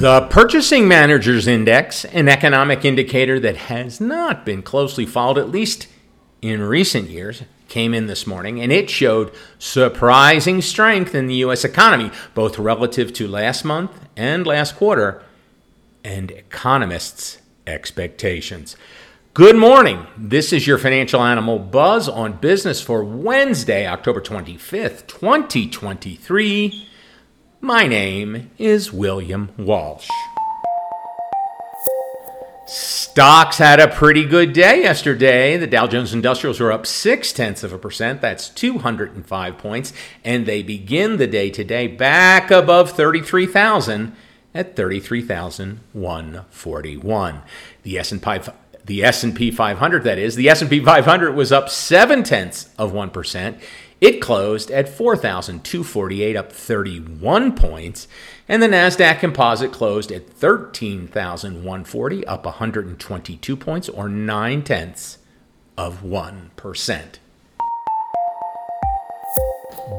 The Purchasing Managers Index, an economic indicator that has not been closely followed, at least in recent years, came in this morning and it showed surprising strength in the U.S. economy, both relative to last month and last quarter, and economists' expectations. Good morning. This is your Financial Animal Buzz on business for Wednesday, October 25th, 2023. My name is William Walsh. Stocks had a pretty good day yesterday. The Dow Jones Industrials were up six tenths of a percent. That's 205 points. And they begin the day today back above 33,000 at 33,141. The S&P the S&P 500 that is, the S&P 500 was up 7 tenths of 1%. It closed at 4,248, up 31 points, and the Nasdaq Composite closed at 13,140, up 122 points, or 9 tenths of 1%.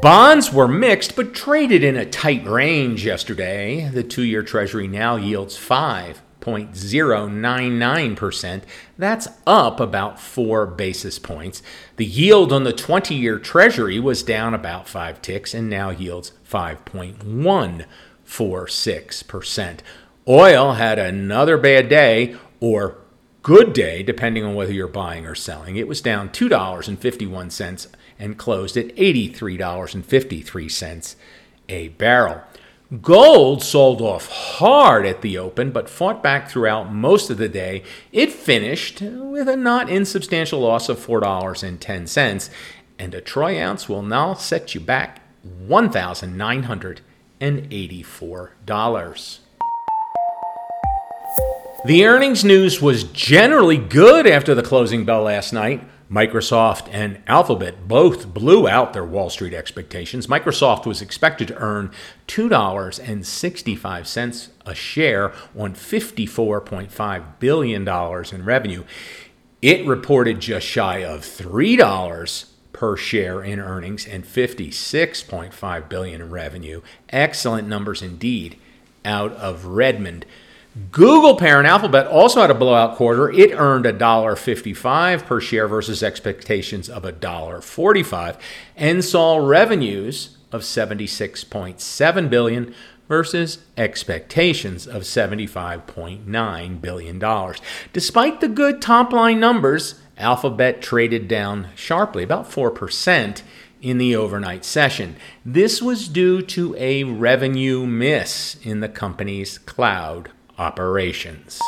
Bonds were mixed but traded in a tight range yesterday. The two year Treasury now yields 5 0.099%. That's up about four basis points. The yield on the 20 year Treasury was down about five ticks and now yields 5.146%. Oil had another bad day, or good day, depending on whether you're buying or selling. It was down $2.51 and closed at $83.53 a barrel. Gold sold off hard at the open, but fought back throughout most of the day. It finished with a not insubstantial loss of $4.10, and a troy ounce will now set you back $1,984. The earnings news was generally good after the closing bell last night. Microsoft and Alphabet both blew out their Wall Street expectations. Microsoft was expected to earn $2.65 a share on $54.5 billion in revenue. It reported just shy of $3 per share in earnings and 56.5 billion in revenue. Excellent numbers indeed out of Redmond. Google parent Alphabet also had a blowout quarter. It earned $1.55 per share versus expectations of $1.45 and saw revenues of 76.7 billion versus expectations of 75.9 billion dollars. Despite the good top-line numbers, Alphabet traded down sharply, about 4% in the overnight session. This was due to a revenue miss in the company's cloud operations.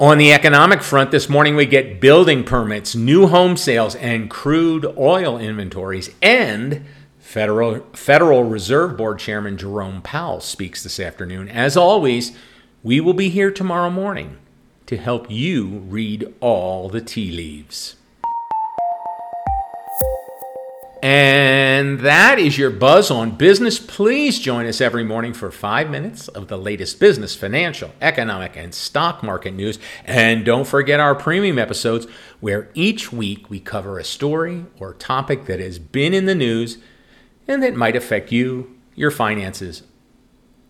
On the economic front, this morning we get building permits, new home sales, and crude oil inventories. And Federal, Federal Reserve Board Chairman Jerome Powell speaks this afternoon. As always, we will be here tomorrow morning to help you read all the tea leaves. And that is your buzz on business. Please join us every morning for five minutes of the latest business, financial, economic, and stock market news. And don't forget our premium episodes, where each week we cover a story or topic that has been in the news and that might affect you, your finances,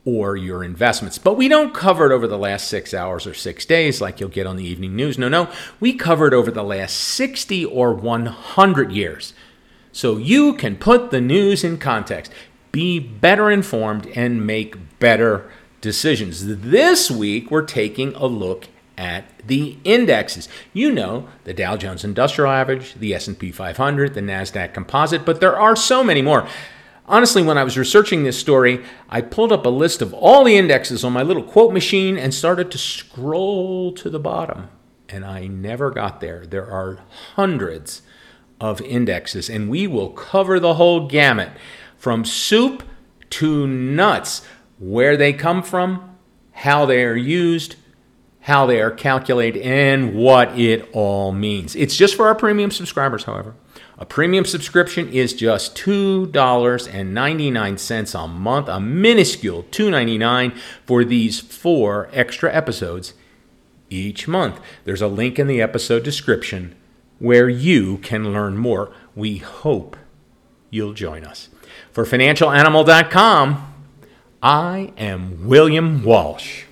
or your investments. But we don't cover it over the last six hours or six days like you'll get on the evening news. No, no. We cover it over the last 60 or 100 years so you can put the news in context, be better informed, and make better decisions. This week, we're taking a look at the indexes. You know, the Dow Jones Industrial Average, the S&P 500, the Nasdaq Composite, but there are so many more. Honestly, when I was researching this story, I pulled up a list of all the indexes on my little quote machine and started to scroll to the bottom, and I never got there. There are hundreds of indexes, and we will cover the whole gamut from soup to nuts, where they come from, how they are used, how they are calculated, and what it all means. It's just for our premium subscribers, however. A premium subscription is just $2.99 a month, a minuscule $2.99 for these four extra episodes each month. There's a link in the episode description where you can learn more. We hope you'll join us. For financialanimal.com, I am William Walsh.